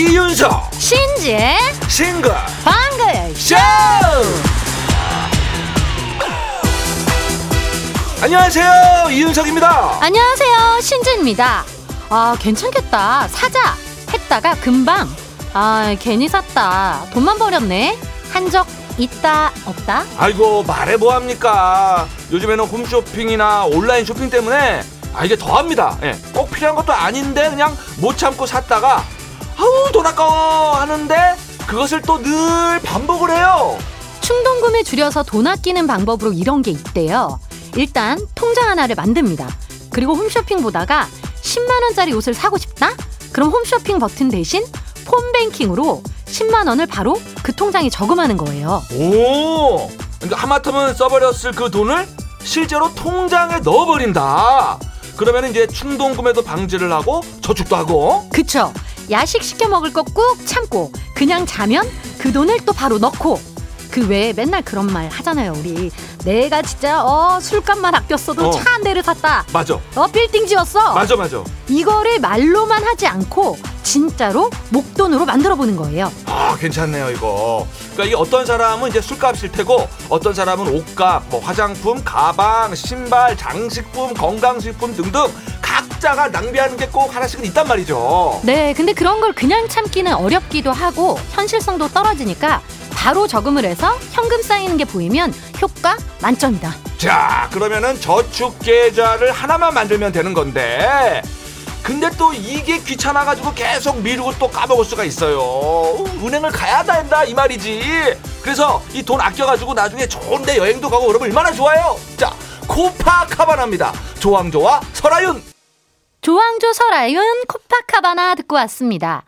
이윤석 신지의 싱글 방글 쇼! 안녕하세요 이윤석입니다. 안녕하세요 신지입니다. 아 괜찮겠다. 사자 했다가 금방. 아 괜히 샀다. 돈만 버렸네. 한 적 있다 없다? 아이고 말해 뭐합니까? 요즘에는 홈쇼핑이나 온라인 쇼핑 때문에 아 이게 더합니다. 예, 꼭 필요한 것도 아닌데 그냥 못 참고 샀다가 아우 돈 아까워 하는데 그것을 또 늘 반복을 해요. 충동 구매 줄여서 돈 아끼는 방법으로 이런 게 있대요. 일단 통장 하나를 만듭니다. 그리고 홈쇼핑 보다가 10만 원짜리 옷을 사고 싶다? 그럼 홈쇼핑 버튼 대신 폰뱅킹으로 10만 원을 바로 그 통장에 저금하는 거예요. 오! 그러니까 하마터면 써버렸을 그 돈을 실제로 통장에 넣어버린다. 그러면 이제 충동 구매도 방지를 하고 저축도 하고. 그쵸. 야식 시켜 먹을 거 꾹 참고 그냥 자면 그 돈을 또 바로 넣고. 그 외에 맨날 그런 말 하잖아요 우리. 내가 진짜 어 술값만 아꼈어도 어. 차한 대를 샀다. 맞아. 어 빌딩 지었어? 맞아 맞아. 이거를 말로만 하지 않고 진짜로 목돈으로 만들어 보는 거예요. 아 괜찮네요 이거. 그러니까 이게 어떤 사람은 이제 술값일 테고 어떤 사람은 옷값 뭐 화장품 가방 신발 장식품 건강식품 등등 각자가 낭비하는 게 꼭 하나씩은 있단 말이죠. 네 근데 그런 걸 그냥 참기는 어렵기도 하고 현실성도 떨어지니까 바로 저금을 해서 현금 쌓이는 게 보이면 효과 만점이다. 자 그러면은 저축 계좌를 하나만 만들면 되는 건데 근데 또 이게 귀찮아가지고 계속 미루고 또 까먹을 수가 있어요. 은행을 가야 된다 이 말이지. 그래서 이 돈 아껴가지고 나중에 좋은데 여행도 가고 그러면 얼마나 좋아요? 자 코파카바나입니다. 조항조와 설아윤 조항조 설아윤 코파카바나 듣고 왔습니다.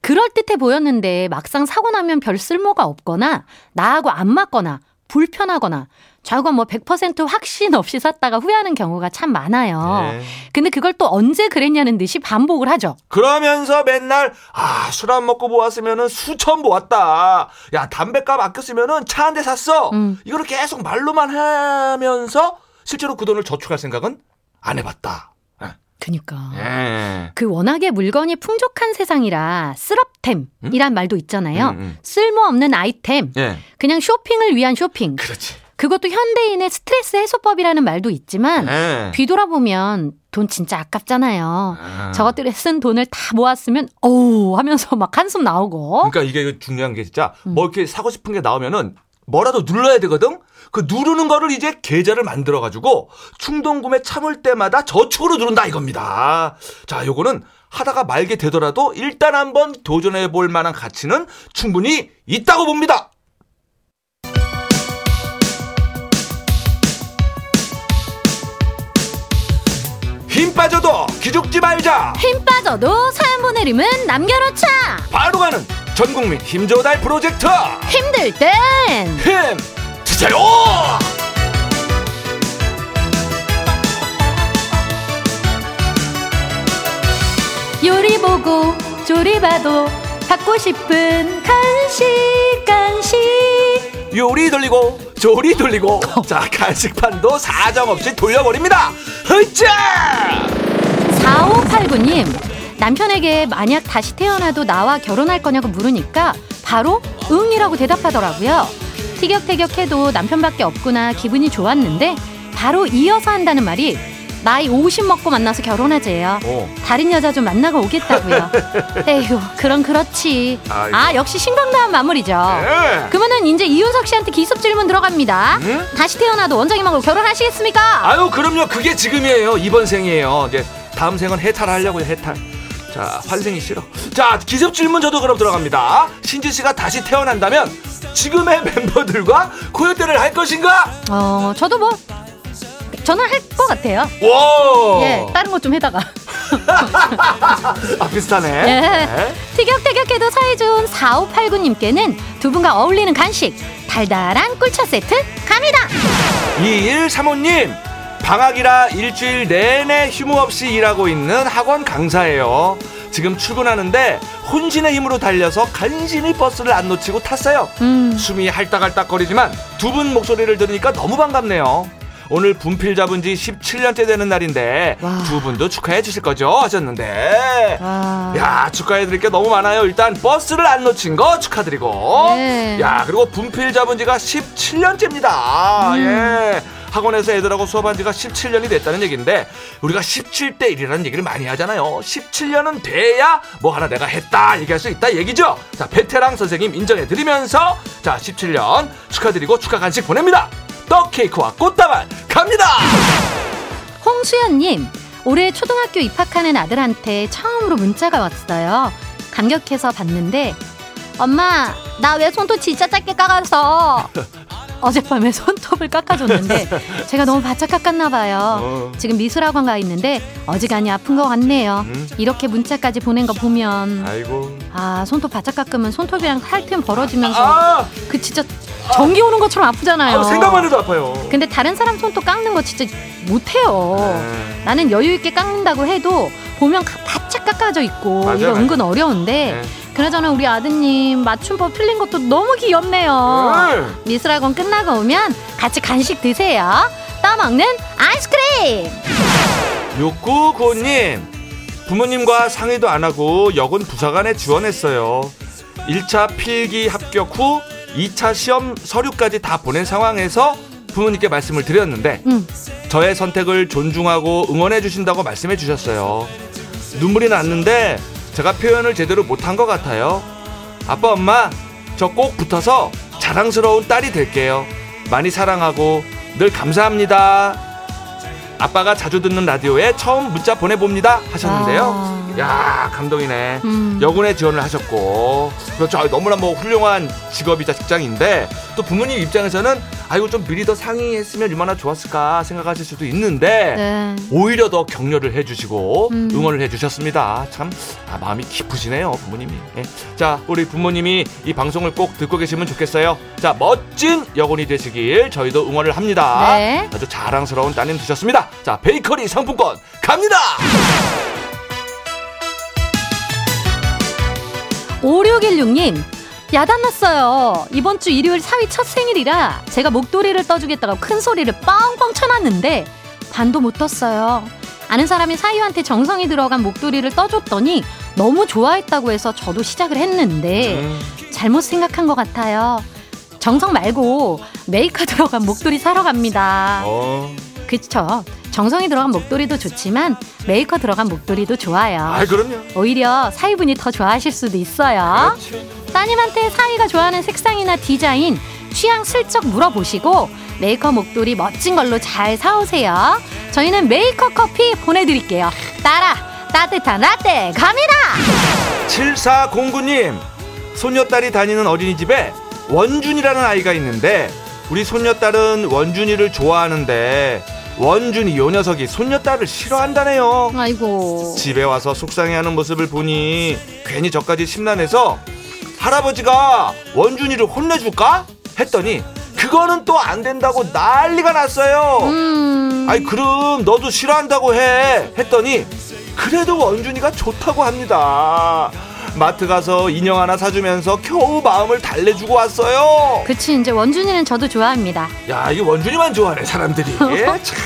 그럴듯해 보였는데 막상 사고 나면 별 쓸모가 없거나 나하고 안 맞거나 불편하거나 좌우가 뭐100% 확신 없이 샀다가 후회하는 경우가 참 많아요. 네. 근데 그걸 또 언제 그랬냐는 듯이 반복을 하죠. 그러면서 맨날 아 술 안 먹고 모았으면은 수천 모았다 야 담배값 아꼈으면은 차 한 대 샀어 음. 이거를 계속 말로만 하면서 실제로 그 돈을 저축할 생각은 안 해봤다 그니까. 예. 그 워낙에 물건이 풍족한 세상이라 쓰럽템이란 말도 있잖아요. 음, 음. 쓸모없는 아이템. 예. 그냥 쇼핑을 위한 쇼핑. 그렇지. 그것도 현대인의 스트레스 해소법이라는 말도 있지만 예. 뒤돌아보면 돈 진짜 아깝잖아요. 아. 저것들에 쓴 돈을 다 모았으면 어우 하면서 막 한숨 나오고 그러니까 이게 중요한 게 진짜 음. 뭐 이렇게 사고 싶은 게 나오면은 뭐라도 눌러야 되거든. 그 누르는 거를 이제 계좌를 만들어 가지고 충동 구매 참을 때마다 저축으로 누른다 이겁니다. 자, 요거는 하다가 말게 되더라도 일단 한번 도전해 볼 만한 가치는 충분히 있다고 봅니다. 힘 빠져도 기죽지 말자. 힘 빠져도 사연 보내림은 남겨놓자 바로 가는 전국민 힘조달 프로젝트. 힘들 땐 힘 주세요. 요리 보고 조리 봐도 갖고 싶은 간식 간식 요리 돌리고 조리 돌리고 자 간식판도 사정없이 돌려버립니다. 흐짜 4589님 남편에게 만약 다시 태어나도 나와 결혼할 거냐고 물으니까 바로 응이라고 대답하더라고요. 티격태격해도 남편밖에 없구나 기분이 좋았는데 바로 이어서 한다는 말이 나이 50 먹고 만나서 결혼하재요. 어. 다른 여자 좀 만나고 오겠다고요. 에휴, 그럼 그렇지. 아이고. 아, 역시 신강다운 마무리죠. 네. 그러면은 이제 이윤석 씨한테 기습 질문 들어갑니다. 응? 다시 태어나도 원장님하고 결혼하시겠습니까? 아유 그럼요 그게 지금이에요 이번 생이에요 이제 다음 생은 해탈하려고요 해탈 자 환생이 싫어 자 기습 질문 저도 그럼 들어갑니다 신지 씨가 다시 태어난다면 지금의 멤버들과 고요대를 할 것인가 어, 저도 뭐 저는 할 것 같아요. 와 예, 다른 것 좀 해다가. 아 비슷하네 예. 네. 티격태격해도 사이 좋은 4589님께는 두 분과 어울리는 간식 달달한 꿀차 세트 갑니다. 2135님 방학이라 일주일 내내 휴무 없이 일하고 있는 학원 강사예요. 지금 출근하는데 혼신의 힘으로 달려서 간신히 버스를 안 놓치고 탔어요. 음, 숨이 할딱할딱거리지만 두 분 목소리를 들으니까 너무 반갑네요. 오늘 분필 잡은 지 17년째 되는 날인데 와. 두 분도 축하해 주실 거죠? 하셨는데. 와. 야 축하해 드릴 게 너무 많아요. 일단 버스를 안 놓친 거 축하드리고. 네. 야 그리고 분필 잡은 지가 17년째입니다. 음. 예 학원에서 애들하고 수업한 지가 17년이 됐다는 얘기인데 우리가 17대 1이라는 얘기를 많이 하잖아요 17년은 돼야 뭐 하나 내가 했다 얘기할 수 있다 얘기죠 자 베테랑 선생님 인정해 드리면서 자 17년 축하드리고 축하 간식 보냅니다 떡 케이크와 꽃다발 갑니다 홍수연 님, 올해 초등학교 입학하는 아들한테 처음으로 문자가 왔어요. 감격해서 봤는데, 엄마, 나 왜 손톱 진짜 짧게 깎아서? 어젯밤에 손톱을 깎아줬는데, 제가 너무 바짝 깎았나 봐요. 어. 지금 미술학원 가 있는데, 어지간히 아픈 것 같네요. 음. 이렇게 문자까지 보낸 거 보면, 아이고 아, 손톱 바짝 깎으면 손톱이랑 살틈 벌어지면서, 아, 그 진짜 전기 오는 것처럼 아프잖아요. 아 생각만 해도 아파요 근데 다른 사람 손톱 깎는 거 진짜 못해요. 네. 나는 여유 있게 깎는다고 해도 보면 가- 바짝 깎아져 있고 맞아요, 이거 맞아요. 은근 어려운데 네. 그나저나 우리 아드님 맞춤법 틀린 것도 너무 귀엽네요. 음. 미술학원 끝나고 오면 같이 간식 드세요. 떠먹는 아이스크림. 6995님 부모님과 상의도 안 하고 여군 부사관에 지원했어요 1차 필기 합격 후 2차 시험 서류까지 다 보낸 상황에서 부모님께 말씀을 드렸는데 음, 저의 선택을 존중하고 응원해 주신다고 말씀해 주셨어요 눈물이 났는데 제가 표현을 제대로 못한 것 같아요. 아빠 엄마 저 꼭 붙어서 자랑스러운 딸이 될게요. 많이 사랑하고 늘 감사합니다. 아빠가 자주 듣는 라디오에 처음 문자 보내봅니다 하셨는데요. 아. 야 감동이네. 음. 여군에 지원을 하셨고. 그렇죠. 아, 너무나 뭐 훌륭한 직업이자 직장인데 또 부모님 입장에서는 아이고 좀 미리 더 상의했으면 얼마나 좋았을까 생각하실 수도 있는데 네. 오히려 더 격려를 해주시고 음. 응원을 해주셨습니다. 참 아, 마음이 깊으시네요, 부모님이. 예. 자, 우리 부모님이 이 방송을 꼭 듣고 계시면 좋겠어요. 자, 멋진 여군이 되시길 저희도 응원을 합니다. 네. 아주 자랑스러운 따님 되셨습니다. 자, 베이커리 상품권 갑니다. 5616님 야단났어요. 이번 주 일요일 사위 첫 생일이라 제가 목도리를 떠주겠다고 큰 소리를 뻥뻥 쳐놨는데 반도 못 떴어요. 아는 사람이 사위한테 정성이 들어간 목도리를 떠줬더니 너무 좋아했다고 해서 저도 시작을 했는데 음, 잘못 생각한 것 같아요. 정성 말고 메이커 들어간 목도리 사러 갑니다. 어, 그쵸? 정성이 들어간 목도리도 좋지만 메이커 들어간 목도리도 좋아요. 아, 그럼요. 오히려 사위분이 더 좋아하실 수도 있어요. 그렇지. 따님한테 사위가 좋아하는 색상이나 디자인, 취향 슬쩍 물어보시고 메이커 목도리 멋진 걸로 잘 사오세요. 저희는 메이커 커피 보내드릴게요. 따라 따뜻한 라떼 갑니다. 7409님 손녀딸이 다니는 어린이집에 원준이라는 아이가 있는데 우리 손녀딸은 원준이를 좋아하는데 원준이 요 녀석이 손녀딸을 싫어한다네요 아이고. 집에 와서 속상해하는 모습을 보니 괜히 저까지 심란해서 할아버지가 원준이를 혼내줄까? 했더니 그거는 또 안 된다고 난리가 났어요. 음. 아이 그럼 너도 싫어한다고 해. 했더니 그래도 원준이가 좋다고 합니다. 마트 가서 인형 하나 사주면서 겨우 마음을 달래주고 왔어요. 그치 이제 원준이는 저도 좋아합니다. 야 이게 원준이만 좋아하네 사람들이. 참.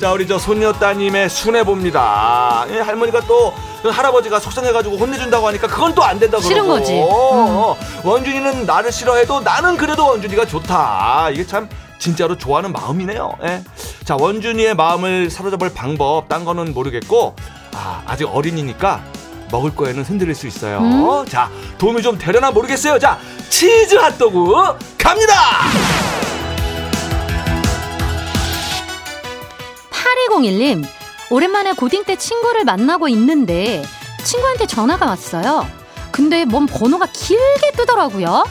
자 우리 저 손녀 따님의 순해 봅니다. 예, 할머니가 또그 할아버지가 속상해가지고 혼내준다고 하니까 그건 또 안 된다 그러고 싫은 거지. 음. 어, 원준이는 나를 싫어해도 나는 그래도 원준이가 좋다 이게 참 진짜로 좋아하는 마음이네요 예. 자 원준이의 마음을 사로잡을 방법 딴 거는 모르겠고 아, 아직 어린이니까 먹을 거에는 흔들릴 수 있어요 음? 자 도움이 좀 되려나 모르겠어요 자 치즈 핫도그 갑니다 8201님, 오랜만에 고딩 때 친구를 만나고 있는데 친구한테 전화가 왔어요. 근데 뭔 번호가 길게 뜨더라고요.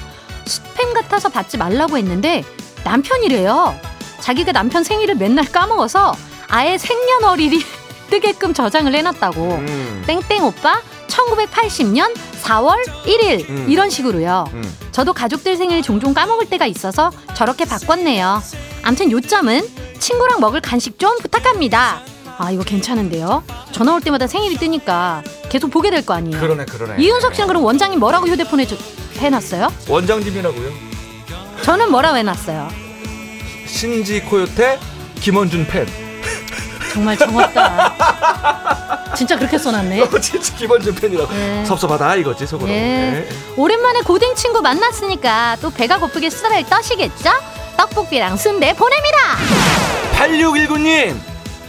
스팸 같아서 받지 말라고 했는데 남편이래요. 자기가 남편 생일을 맨날 까먹어서 아예 생년월일이 뜨게끔 저장을 해놨다고. 음. 땡땡 오빠 1980년 4월 1일 음. 이런 식으로요. 음. 저도 가족들 생일 종종 까먹을 때가 있어서 저렇게 바꿨네요. 암튼 요점은 친구랑 먹을 간식 좀 부탁합니다. 아 이거 괜찮은데요? 전화 올 때마다 생일이 뜨니까 계속 보게 될 거 아니에요. 그러네 그러네 이윤석 씨는 그럼 원장님 뭐라고 휴대폰에 저- 해놨어요? 원장님이라고요 저는 뭐라고 해놨어요? 신지 코요태 김원준 팬. 정말 정확다. 진짜 그렇게 써놨네. 어, 진짜 김원준 팬이라고. 네. 섭섭하다 이거지 속으로. 예. 네. 오랜만에 고딩 친구 만났으니까 또 배가 고프게 수다를 떠시겠죠? 떡볶이랑 순대 보냅니다. 8619님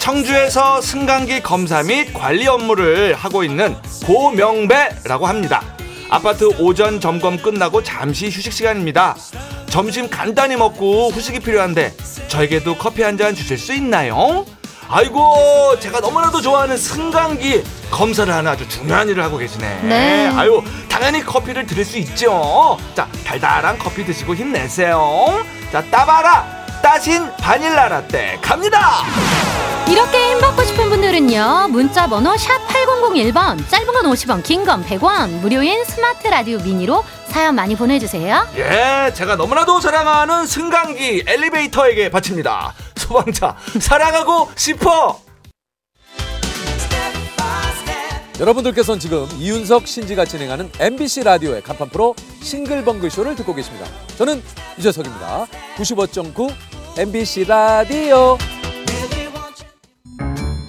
청주에서 승강기 검사 및 관리 업무를 하고 있는 고명배라고 합니다. 아파트 오전 점검 끝나고 잠시 휴식 시간입니다. 점심 간단히 먹고 후식이 필요한데 저에게도 커피 한 잔 주실 수 있나요? 아이고 제가 너무나도 좋아하는 승강기 검사를 하는 아주 중요한 일을 하고 계시네. 네. 아유 당연히 커피를 드릴 수 있죠. 자 달달한 커피 드시고 힘내세요. 자 따바라 따신 바닐라 라떼 갑니다. 이렇게 힘받고 싶은 분들은요 문자 번호 샵 8001번 짧은 건 50원 긴 건 100원 무료인 스마트 라디오 미니로 사연 많이 보내주세요 예, 제가 너무나도 사랑하는 승강기 엘리베이터에게 바칩니다. 소방차 사랑하고 싶어. 여러분들께서는 지금 이윤석 신지가 진행하는 MBC 라디오의 간판 프로 싱글벙글 쇼를 듣고 계십니다. 저는 유재석입니다. 95.9 MBC 라디오.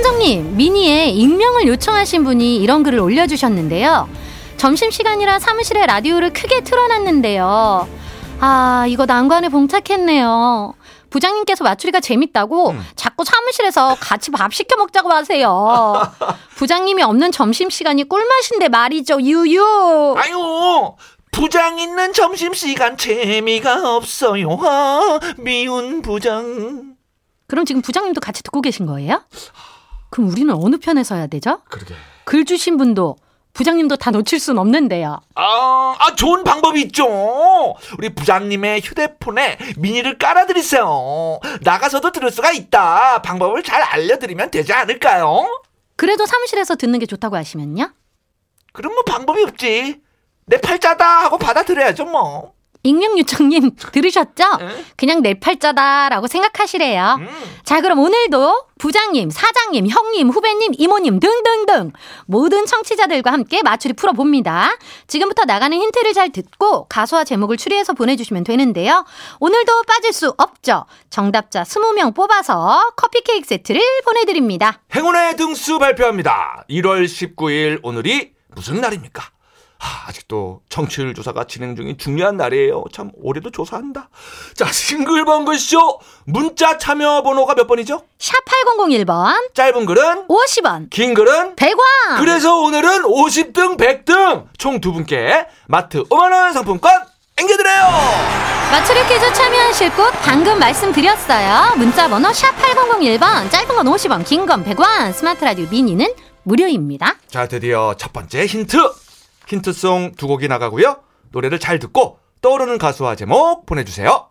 탐정님 미니에 익명을 요청하신 분이 이런 글을 올려주셨는데요 점심시간이라 사무실에 라디오를 크게 틀어놨는데요 아 이거 난관에 봉착했네요 부장님께서 맞추리가 재밌다고 음. 자꾸 사무실에서 같이 밥 시켜 먹자고 하세요 부장님이 없는 점심시간이 꿀맛인데 말이죠 유유 아유, 부장 있는 점심시간 재미가 없어요. 아, 미운 부장. 그럼 지금 부장님도 같이 듣고 계신 거예요? 그럼 우리는 어느 편에 서야 되죠? 그러게. 글 주신 분도 부장님도 다 놓칠 순 없는데요. 아, 아, 좋은 방법이 있죠. 우리 부장님의 휴대폰에 미니를 깔아드리세요. 나가서도 들을 수가 있다. 방법을 잘 알려드리면 되지 않을까요? 그래도 사무실에서 듣는 게 좋다고 하시면요? 그럼 뭐 방법이 없지. 내 팔자다 하고 받아들여야죠, 뭐. 익명 요청님 들으셨죠? 응? 그냥 내 팔자다라고 생각하시래요. 음. 자, 그럼 오늘도 부장님, 사장님, 형님, 후배님, 이모님 등등등 모든 청취자들과 함께 맞추리 풀어봅니다. 지금부터 나가는 힌트를 잘 듣고 가수와 제목을 추리해서 보내주시면 되는데요. 오늘도 빠질 수 없죠. 정답자 20명 뽑아서 커피 케이크 세트를 보내드립니다. 행운의 등수 발표합니다. 1월 19일 오늘이 무슨 날입니까? 하, 아직도 청취율 조사가 진행 중인 중요한 날이에요. 참 올해도 조사한다. 자, 싱글벙글 쇼 문자 참여 번호가 몇 번이죠? 샵 8001번, 짧은 글은 50원, 긴 글은 100원! 그래서 오늘은 50등 100등 총 두 분께 마트 5만 원 상품권 앵겨드려요 맞추리 퀴즈 참여하실 곳 방금 말씀드렸어요. 문자 번호 샵 8001번, 짧은 건 50원, 긴 건 100원, 스마트 라디오 미니는 무료입니다. 자 드디어 첫 번째 힌트 힌트송 두 곡이 나가고요 노래를 잘 듣고 떠오르는 가수와 제목 보내주세요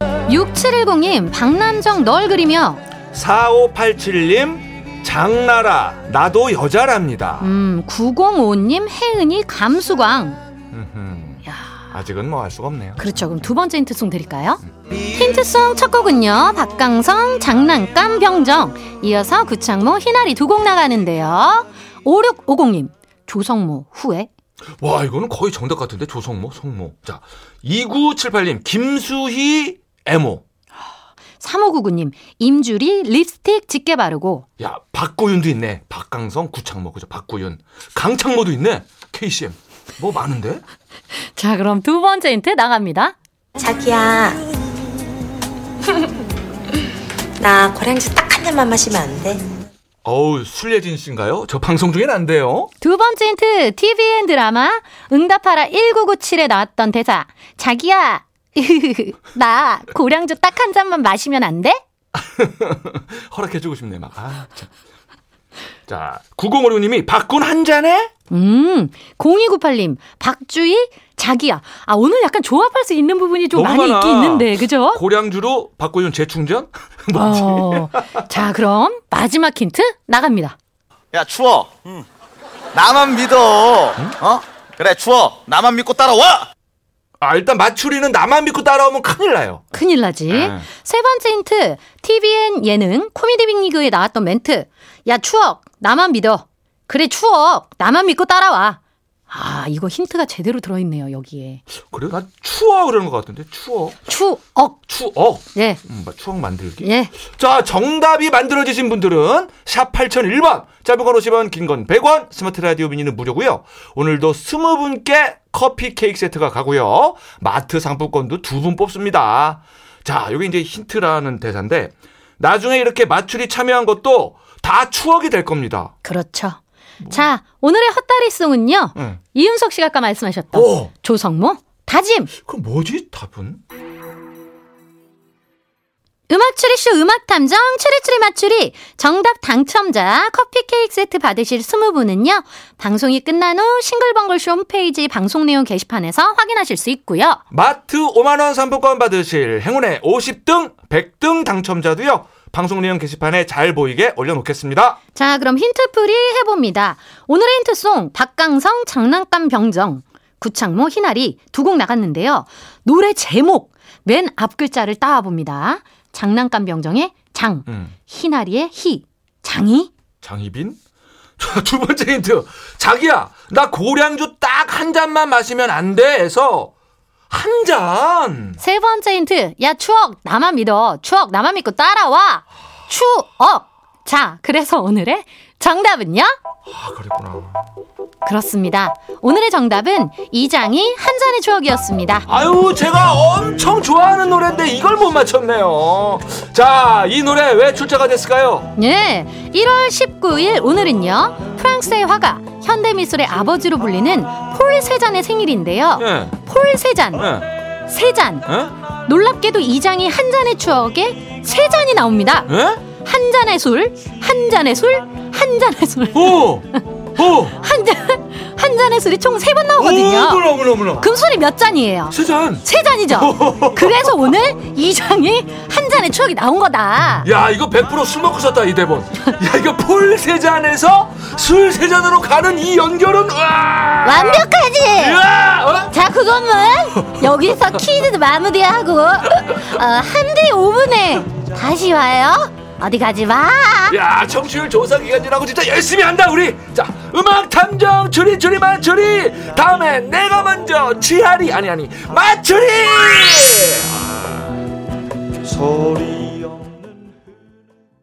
6710님, 박남정 널 그리며, 4587님 장나라 나도 여자랍니다 음, 905님, 혜은이 감수광. 아직은 뭐 할 수가 없네요 그렇죠. 그럼 두 번째 힌트송 드릴까요? 힌트송 첫 곡은요, 박강성, 장난감 병정. 이어서 구창모, 희나리 두 곡 나가는데요. 5650님, 조성모, 후회. 와 이거는 거의 정답 같은데? 조성모? 성모. 자 2978님 김수희 애모 3599님, 임주리 립스틱 짙게 바르고. 야 박고윤도 있네. 박강성 구창모. 그죠? 박고윤. 강창모도 있네. KCM 뭐 많은데? 자, 그럼 두 번째 힌트 나갑니다. 자기야. 나 고량주 딱 한 잔만 마시면 안 돼? 어우 술예진 씨인가요? 저 방송 중엔 안 돼요 두 번째 힌트, TVN 드라마 응답하라 1997에 나왔던 대사. 자기야, 나 고량주 딱 한 잔만 마시면 안 돼? 허락해주고 싶네 막 아, 참. 자 9056님이 박군 한 잔에 음, 0298님, 박주희 자기야. 아, 오늘 약간 조합할 수 있는 부분이 좀 많이 많아. 있긴 있는데, 그죠? 고량주로 박고윤 재충전? 뭐지? 어, 자, 그럼 마지막 힌트 나갑니다. 야 추워 나만 믿어 어 그래 추워 나만 믿고 따라와 아, 일단 마추리는 나만 믿고 따라오면 큰일 나요. 큰일 나지. 네. 세 번째 힌트. TVN 예능 코미디 빅리그에 나왔던 멘트. 야, 추억. 나만 믿어. 그래, 추억. 나만 믿고 따라와. 아, 이거 힌트가 제대로 들어있네요, 여기에. 그래? 난 추억 그러는 것 같은데, 추억. 추억. 추억. 예. 음, 뭐 추억 만들기? 예. 자, 정답이 만들어지신 분들은 샵 8001번, 짧은 건 50원, 긴 건 100원, 스마트 라디오 미니는 무료고요. 오늘도 20분께 커피 케이크 세트가 가고요. 마트 상품권도 두 분 뽑습니다. 자, 여기 이제 힌트라는 대사인데 나중에 이렇게 맞추리 참여한 것도 다 추억이 될 겁니다. 그렇죠. 자, 오늘의 헛다리송은요. 응. 이윤석 씨가 아까 말씀하셨던 오! 조성모 다짐. 그럼 뭐지, 답은? 음악 추리쇼 음악 탐정 추리추리 맞추리 정답 당첨자 커피 케이크 세트 받으실 20분은요. 방송이 끝난 후 싱글벙글쇼 홈페이지 방송 내용 게시판에서 확인하실 수 있고요. 마트 5만 원 상품권 받으실 행운의 50등, 100등 당첨자도요. 방송 내용 게시판에 잘 보이게 올려놓겠습니다. 자, 그럼 힌트풀이 해봅니다. 오늘의 힌트송 박강성 장난감 병정 구창모 희나리 두 곡 나갔는데요. 노래 제목 맨 앞 글자를 따와봅니다. 장난감 병정의 장, 음. 희나리의 희, 장이 장희빈? 자, 두 번째 힌트. 자기야, 나 고량주 딱 한 잔만 마시면 안 돼. 해서 한 잔. 세 번째 힌트. 야, 추억, 나만 믿어. 추억, 나만 믿고 따라와. 추억. 자, 그래서 오늘의 정답은요? 아, 그랬구나. 그렇습니다. 오늘의 정답은 이장이 한 잔의 추억이었습니다. 아유, 제가 엄청 좋아하는 노래인데 이걸 못 맞췄네요. 자, 이 노래 왜 출제가 됐을까요? 네, 1월 19일 오늘은요. 프랑스의 화가 현대미술의 아버지로 불리는 폴 세잔의 생일인데요. 예, 폴 세잔, 예, 세잔. 예? 놀랍게도 이 장이 한 잔의 추억에 세 잔이 나옵니다. 예? 한 잔의 술, 한 잔의 술, 한 잔의 술. 오! 오! 한 잔, 한 잔의 술이 총 세번 오, 나오거든요. 어머나, 어머나, 어머나. 그럼 술이 몇 잔이에요? 세 잔. 세 잔이죠. 그래서 오늘 이 장이 한 잔의 추억이 나온 거다. 야, 이거 100%술 먹고 썼다, 이 대본. 야, 이거 폴세 잔에서 술 세 잔으로 가는 이 연결은, 와! 완벽하지? 야! 어? 자, 그러면 여기서 퀴즈 마무리하고 어, 한뒤 5분에 다시 와요. 어디 가지 마. 야 청취율 조사 기간이라고 진짜 열심히 한다 우리. 자 음악 탐정 추리 추리 맞추리. 다음에 내가 먼저 지하리. 아니 아니 맞추리! 소리 없는